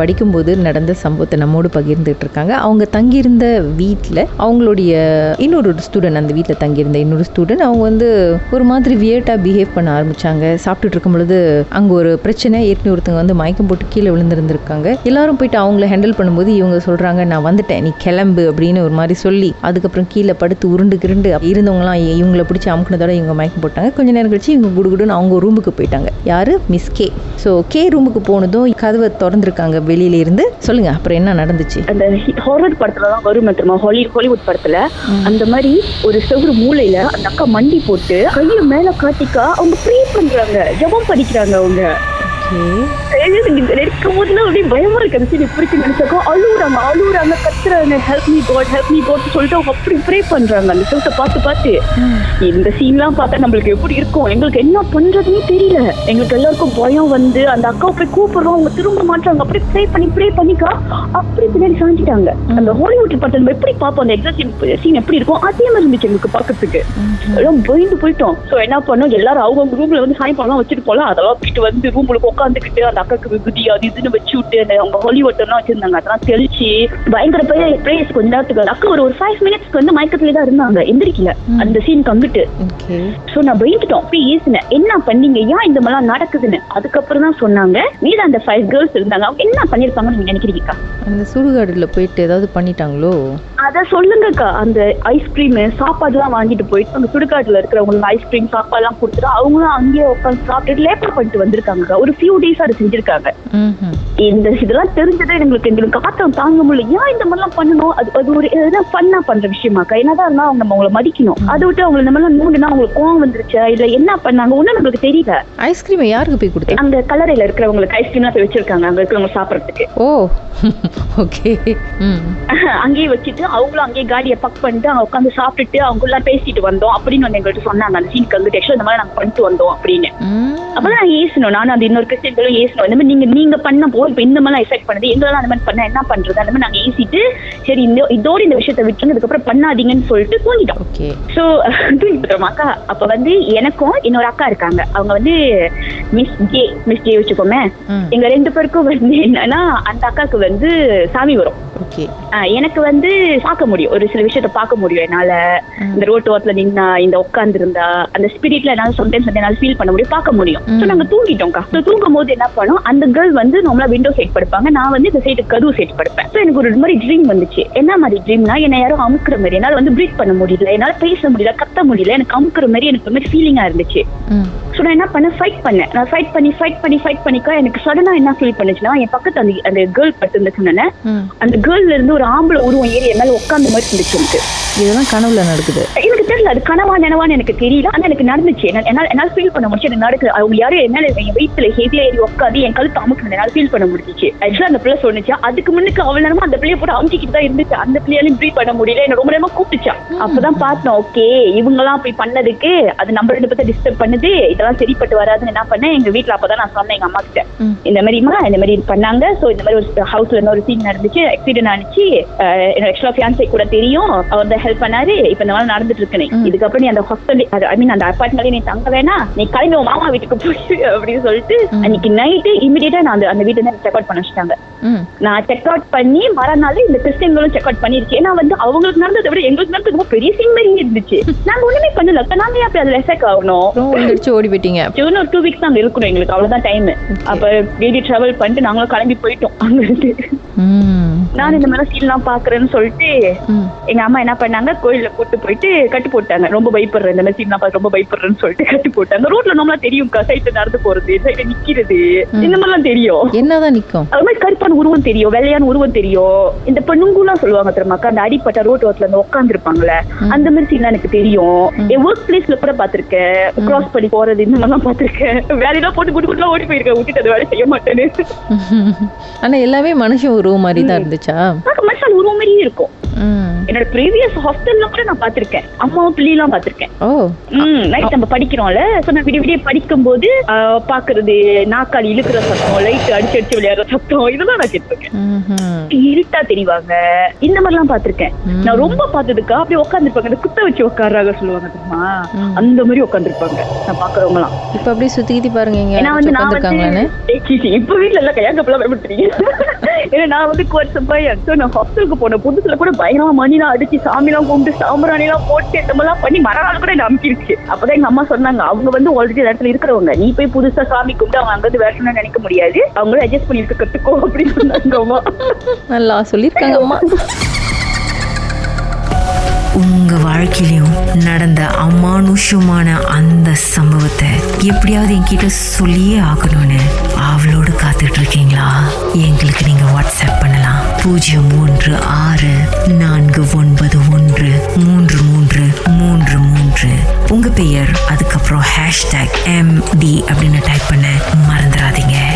படிக்கும்போது நடந்த சம்பவத்தை நம்மோடு பகிர்ந்துட்டு இருக்காங்க அவங்க தங்கியிருந்த வீட்டில் அவங்களுடைய இன்னொரு ஸ்டூடெண்ட் அந்த வீட்டில் தங்கியிருந்த இன்னொரு ஸ்டூடெண்ட் அவங்க வந்து ஒரு மாதிரி வியர்ட்டாக பிஹேவ் பண்ண ஆரம்பித்தாங்க சாப்பிட்டுட்டு இருக்கும் பொழுது அங்கே ஒரு பிரச்சனை ஏற்கனவே ஒருத்தங்க வந்து மயக்கம் போட்டு கீழே விழுந்திருந்திருக்காங்க. எல்லாரும் போயிட்டு அவங்கள ஹேண்டில் பண்ணும்போது இவங்க சொல்கிறாங்க நான் வந்துட்டேன் நீ கிளம்பு அப்படின்னு ஒரு மாதிரி சொல்லி அதுக்கப்புறம் கீழே படுத்து உருண்டு கிருண்டு இருந்தவங்களாம் இவங்கள பிடிச்சி அமுக்குனதோட இவங்க மயக்கம் போட்டாங்க. கொஞ்ச நேரம் கழிச்சு இவங்க குடுகுடுன்னு அவங்க ரூமுக்கு போயிட்டாங்க. யாரு? Miss K. ஸோ கே ரூமுக்கு போனதும் கதவை திறந்துருக்காங்க. வெளியில இருந்து சொல்லுங்க அப்புறம் என்ன நடந்துச்சு? அந்த ஹாரர் படத்துல தான் வரும் தெரியுமா? ஹாலி ஹாலிவுட் படத்துல. அந்த மாதிரி ஒரு செவ்வறு மூலையில அந்த அக்கா மண்டி போட்டு கையை மேல காட்டிக்கா அவங்க ப்ரே பண்றாங்க. ஜெபம் படிக்கிறாங்க அவங்க. ஓகே. இருக்கும் போதுலாம் அப்படியே பயமா இருக்கு. அந்த சீன் இப்படி நினைச்சாக்கோ அழுகுறாங்க அழுகுறாங்க கத்துறாங்க. Help me God help me God சொல்லிட்டு அவங்க அப்படி ப்ரே பண்றாங்க. அந்த பார்த்து பார்த்து இந்த சீன்லாம் பார்த்தா நம்மளுக்கு எப்படி இருக்கும்? எங்களுக்கு என்ன பண்றதுன்னே தெரியல. எங்களுக்கு எல்லாருக்கும் பயம் வந்து அந்த அக்காவை போய் கூப்பிடுறோம். அவங்க திரும்ப மாட்டாங்க அப்படி ப்ரே பண்ணி ப்ரே பண்ணிக்கா அப்படி பின்னாடி சாஞ்சிட்டாங்க. அந்த ஹாலிவுட் படத்தை நம்ம எப்படி பார்ப்போம்? அந்த எக்ஸாம் சீன் எப்படி இருக்கும்? அதே மாதிரி இருந்துச்சு எங்களுக்கு பார்க்கறதுக்கு. எல்லாம் பயந்து போயிட்டோம். சோ என்ன பண்ணோம்? எல்லாரும் அவங்க ரூம்ல வந்து சாயப்பாலாம் வச்சுட்டு போலாம். அதெல்லாம் போயிட்டு வந்து ரூம்ல உட்காந்துக்கிட்டு அந்த அக்காக்கு விபூதி அது இதுன்னு வச்சு விட்டு அவங்க ஹாலிவுட் எல்லாம் வச்சிருந்தாங்க. அதெல்லாம் தெளிச்சு பயங்கர பிரேயர்ஸ் கொஞ்ச நேரத்துக்கு அக்கா ஒரு ஒரு ஃபைவ் மினிட்ஸ்க்கு வந்து மயக்கத்துல தான் இருந்தாங்க. எந்திரிக்கல. அந்த சீன் கம்பிட்டு. சோ நான் பயந்துட்டோம். போய் ஏசினேன். என்ன பண்ணீங்க? ஏன் இந்த மாதிரிலாம் நடக்குதுன்னு? அதுக்கப்புறம் தான் சொன்னாங்க. மீது அந்த ஃபைவ் கேர்ள்ஸ் இருந்தாங்க. அவங்க என்ன பண்ணிருப்பாங்கன்னு நீங்க நினைக்கிறீங்கக்கா அந்த சுடுகாடுல போயிட்டு ஏதாவது பண்ணிட்டாங்களோ? அத சொல்லுங்கக்கா. அந்த ஐஸ்கிரீம் சாப்பாடுலாம் வாங்கிட்டு போயிட்டு அங்க சுடுகாட்டுல இருக்கிறவங்களுக்கு ஐஸ்கிரீம் சாப்பாடுலாம் கொடுத்துட்டு அவங்களும் அங்கேயே உட்காந்து சாப்பிட்டுட்டு லேப்பர் பண்ணிட்டு வந்திருக்காங்க ஒரு ஃபியூ டேஸ் அதை செஞ்சிருக்காங்க. இந்த இதெல்லாம் தெரிஞ்சதே எங்களுக்கு எங்களுக்கு காத்தம் தாங்க முடியல. ஏன் இந்த மாதிரிலாம் பண்ணணும்? அது அது ஒரு எதனா ஃபன்னா பண்ற விஷயமாக்கா என்னதான் இருந்தா அவங்க நம்ம அவங்கள மதிக்கணும். அதை விட்டு அவங்க இந்த மாதிரிலாம் நோண்டுனா அவங்களுக்கு கோவம் வந்துருச்சா? இல்ல என்ன பண்ணாங்க? ஒண்ணும் நம்மளுக்கு தெரியல. ஐஸ்கிரீமை யாருக்கு போய் கொடுத்தா அங்க கலரையில இருக்கிறவங்களுக்கு ஐஸ்கிரீம்லாம் போய் வச்சிருக்காங்க. அங்க இருக்கிறவங்க சாப்பிடறதுக்கு. ஓ ஓகே அங்கேயே வச்சுட்டு அவங்களும் அங்கேயே காடியை பக் பண்ணிட்டு அவங்க உட்காந்து சாப்பிட்டுட்டு அவங்க எல்லாம் பேசிட்டு வந்தோம் அப்படின்னு வந்து எங்கள்கிட்ட சொன்னாங்க. அந்த சீனுக்கு வந்து ஆக்சுவலா இந்த மாதிரி நாங்க பண்ணிட்டு வந்தோம் அப்படின்னு. அப்பதான் நான் ஏசணும் நானும் அந்த இன்னொரு கிறிஸ்டியன்களும் ஏசணும் இந்த மாதிரி நீங்க நீங்க பண்ண போ இப்ப இந்த மாதிரிலாம் எஃபெக்ட் பண்ணுது. எங்களெல்லாம் அந்த மாதிரி பண்ண என்ன பண்றது? அந்த மாதிரி நாங்க ஏசிட்டு சரி இந்த இதோட இந்த விஷயத்த விட்டுருங்க அதுக்கப்புறம் பண்ணாதீங்கன்னு சொல்லிட்டு தூங்கிட்டோம். ஸோ தூங்கிட்டோம். அக்கா அப்ப வந்து எனக்கும் இன்னொரு அக்கா இருக்காங்க. அவங்க வந்து மிஸ் ஜே மிஸ் ஜே வச்சுக்கோமே. எங்க ரெண்டு பேருக்கும் வந்து என்னன்னா அந்த அக்காவுக்கு வந்து சாமி வரும். எனக்கு வந்து பார்க்க முடியும். ஒரு சில விஷயத்த பார்க்க முடியும் என்னால. இந்த ரோட்டு ஓரத்துல நின்னா இந்த உட்கார்ந்து இருந்தா அந்த ஸ்பிரிட்ல என்னால சம்டைம்ஸ் வந்து என்னால ஃபீல் பண்ண முடியும் பார்க்க முடியும். ஸோ நாங்க தூங்கிட்டோம்க்கா. ஸோ தூங்கும் போது என்ன பண்ணோம்? அந்த கேர்ள் வந்து நம்மளா விண்டோ சைட் படுப்பாங்க. நான் வந்து இந்த சைடு கதவு சைட் படுப்பேன். ஸோ எனக்கு ஒரு மாதிரி ட்ரீம் வந்துச்சு. என்ன மாதிரி ட்ரீம்னா என்ன யாரும் அமுக்குற மாதிரி என்னால வந்து ப்ரீத் பண்ண முடியல என்னால பேச முடியல கத்த முடியல எனக்கு அமுக்குற மாதிரி எனக்கு ஒரு மாதிரி ஃபீலிங்கா இருந்துச்சு. ஸோ நான் என்ன பண்ணேன்? ஃபைட் பண்ணேன். நான் ஃபைட் பண்ணி ஃபைட் பண்ணி ஃபைட் பண்ணிக்கா எனக்கு சடனா என்ன ஃபீல் பண்ணுச்சுன்னா என் பக்கத்து அந்த அந்த கேர்ள் பட்டு இருந்துச்சுன்னு ம். அந்த கேர்ள்ல இருந்து ஒரு ஆம்பளை உருவம் ஏறி என் மேல உட்கார்ந்த மாதிரி இருந்துச்சு எனக்கு. இதெல்லாம் கனவுல நடக்குது. எனக்கு தெரியல அது கனவா நினவான்னு எனக்கு தெரியல. ஆனா எனக்கு நடந்துச்சு. என்னால என்னால- ஃபீல் பண்ண முடிச்சு எனக்கு நடக்குது. அவங்க யாரும் என்னால என் வயிற்றுல ஹெவியா ஏறி உட்காந்து என் கழுத்து அமுக்கு என்னால ஃபீல் பண்ண முடிஞ்சிச்சு. ஆக்சுவலா அந்த பிள்ளை சொன்னுச்சு அதுக்கு முன்னுக்கு அவள் நேரமா அந்த பிள்ளைய போட்டு அமுக்கிட்டு தான் இருந்துச்சு. அந்த பிள்ளையாலையும் ப்ரீத் பண்ண முடியல. என்ன ரொம்ப நேரமா கூப்பிட்டுச்சா. அப்பதான் பார்த்தோம் ஓகே இவங்கெல்லாம் போய் பண்ணதுக்கு அது நம்ம ரெண்டு பேர்த்த டிஸ்டர்ப் பண்ணுது இதெல்லாம் சரிப்பட்டு வராதுன்னு என்ன பண்ணேன் எங்க வீட்ல அப்பதான் நான் சொன்னேன் எங்க அம்மா கிட்ட இந்த மாதிரிமா இந்த மாதிரி பண்ணாங்க. சோ இந்த மாதிரி ஒரு ஹவுஸ்ல இன்னொரு சீன் நடந்துச்சு. ஆக்சிடென்ட் ஆனிச்சு. என்னோட ஆக்சுவலா ஃபியான்சை கூட தெரியும். அவர் தான் ஹெல்ப் பண்ணாரு. இப்ப இந்த மாதிரி நடந்துட்டு இருக்குன்னு ம். இதுக்கப்புறம் நீ அந்த ஹாஸ்டல் ஐ மீன் அந்த அப்பார்ட்மெண்ட்ல நீ தங்க வேணா நீ கிளம்பி மாமா வீட்டுக்கு போய் அப்படின்னு சொல்லிட்டு. அன்னைக்கு நைட்டு இமிடியேட்டா நான் அந்த அந்த வீட்டை செக் அவுட் பண்ண வச்சுட்டாங்க நான் செக் அவுட் பண்ணி மறுநாள் இந்த கிறிஸ்டியன்களும் செக் அவுட் பண்ணிருச்சு. ஏன்னா வந்து அவங்களுக்கு நடந்ததை விட எங்களுக்கு நடந்தது ரொம்ப பெரிய சீன் மாதிரி இருந்துச்சு. நாங்க ஒண்ணுமே பண்ணல. நாங்க அப்படி அதுல எஃபெக்ட் ஆகணும்? ஓடி போயிட்டீங்க. டூ வீக்ஸ் அங்க இருக்கணும் எங்களுக்கு. அவ்வளவுதான் டைம் அப்ப வெளியே டிராவல் பண்ணிட்டு நாங்களும் கிளம்பி போயிட்டோம். அங்க இருந்து நான் இந்த மாதிரி சீன்லாம் பாக்குறேன்னு சொல்லிட்டு எங்க அம்மா என்ன பண்ணாங்க? கோயில்ல கூட்டு போயிட்டு கட்டு போட்டாங்க. ரொம்ப பயப்படுறேன். இந்த மாதிரி சீன்லாம் பார்த்து ரொம்ப பயப்படுறேன்னு சொல்லிட்டு கட்டு போட்டாங்க. ரோட்ல நம்மளா தெரியும். சைட்ல நடந்து போறது சைட்ல நிக்கிறது. இந்த மாதிரிலாம் தெரியும். என்னதான் நிக்கும்? அது மாதிரி கருப்பான உருவம் தெரியும் வெள்ளையான உருவம் தெரியும். இந்த பெண்ணுங்குலாம் சொல்லுவாங்க தெரியுமாக்கா அந்த அடிப்பட்ட ரோட் ஓரத்துல இருப்பாங்கல்ல ம். அந்த மாதிரி சீன்லாம் எனக்கு தெரியும். என் ஒர்க் பிளேஸ்ல கூட பாத்திருக்கேன் கிராஸ் பண்ணி போறது இந்த மாதிரிலாம் பாத்திருக்கேன் வேலையெல்லாம் போட்டு குட்டு குட்டுலாம் ஓடி போயிருக்கேன். விட்டுட்டு அது வேலை செய்ய மாட்டேன்னு. ஆனா எல்லாமே மனுஷன் உருவம் மாதிரி தான் இருந்துச்சா? மனுஷன் உருவம் மாதிரியே இருக்கும். என்னோட ப்ரீவியஸ் ஹாஸ்டல்ல கூட நான் பாத்திருக்கேன் அம்மாவும் பிள்ளைலாம் பாத்திருக்கேன் ஓ. ம் நைட் நம்ம படிக்கிறோம்ல. சோ நான் விடிய விடிய படிக்கும் போது பாக்குறது நாக்காளி இழுக்கிற சத்தம் லைட் அடிச்சு அடிச்சு விளையாடுற சத்தம் இதெல்லாம் நான் கேட்டிருக்கேன். இருட்டா தெரிவாங்க. இந்த மாதிரி எல்லாம் பாத்திருக்கேன். நான் ரொம்ப பார்த்ததுக்கா அப்படியே உட்காந்துருப்பாங்க இந்த குத்த வச்சு உட்கார்றாங்க சொல்லுவாங்க தெரியுமா. அந்த மாதிரி உட்காந்துருப்பாங்க நான் பாக்குறவங்க எல்லாம் இப்ப அப்படியே சுத்தி கித்தி பாருங்க வந்து நான் வந்து சீ, இப்ப வீட்ல எல்லாம் கையாங்கப்பெல்லாம் பயன்படுத்துறீங்க ஏன்னா நான் வந்து கோர்ஸ் பையன் So, நான் ஹாஸ்டலுக்கு போன புதுசுல கூட பயங்கரமா மணிலாம் அடிச்சு சாமிலாம் கும்பிட்டு சாம்பிராணி எல்லாம் போட்டு இந்த மாதிரிலாம் பண்ணி மறுநாள் கூட என்ன அமுக்கிருச்சு. அப்பதான் எங்க அம்மா சொன்னாங்க அவங்க வந்து ஆல்ரெடி இடத்துல இருக்கிறவங்க. நீ போய் புதுசா சாமி கும்பிட்டு அவங்க அங்க வந்து வேஷம்னு நினைக்க முடியாது. அவங்களும் அட்ஜஸ்ட் பண்ணி இருக்க கத்துக்கோ அப்படின்னு சொன்னாங்க அம்மா. நல்லா சொல்லியிருக்காங்க அம்மா. உங்க வாழ்க்கையிலும் நடந்த அமானுஷமான அந்த சம்பவத்தை எப்படியாவது என்கிட்ட சொல்லியே ஆகணும்னு அவளோடு எங்களுக்கு நீங்க வாட்ஸ்அப் பண்ணலாம். பூஜ்ஜியம் மூன்று ஆறு நான்கு ஒன்பது ஒன்று மூன்று மூன்று மூன்று மூன்று. உங்க பெயர் அதுக்கப்புறம் ஹேஷ்டேக் எம் டி அப்படின்னு டைப் பண்ண மறந்துடாதீங்க.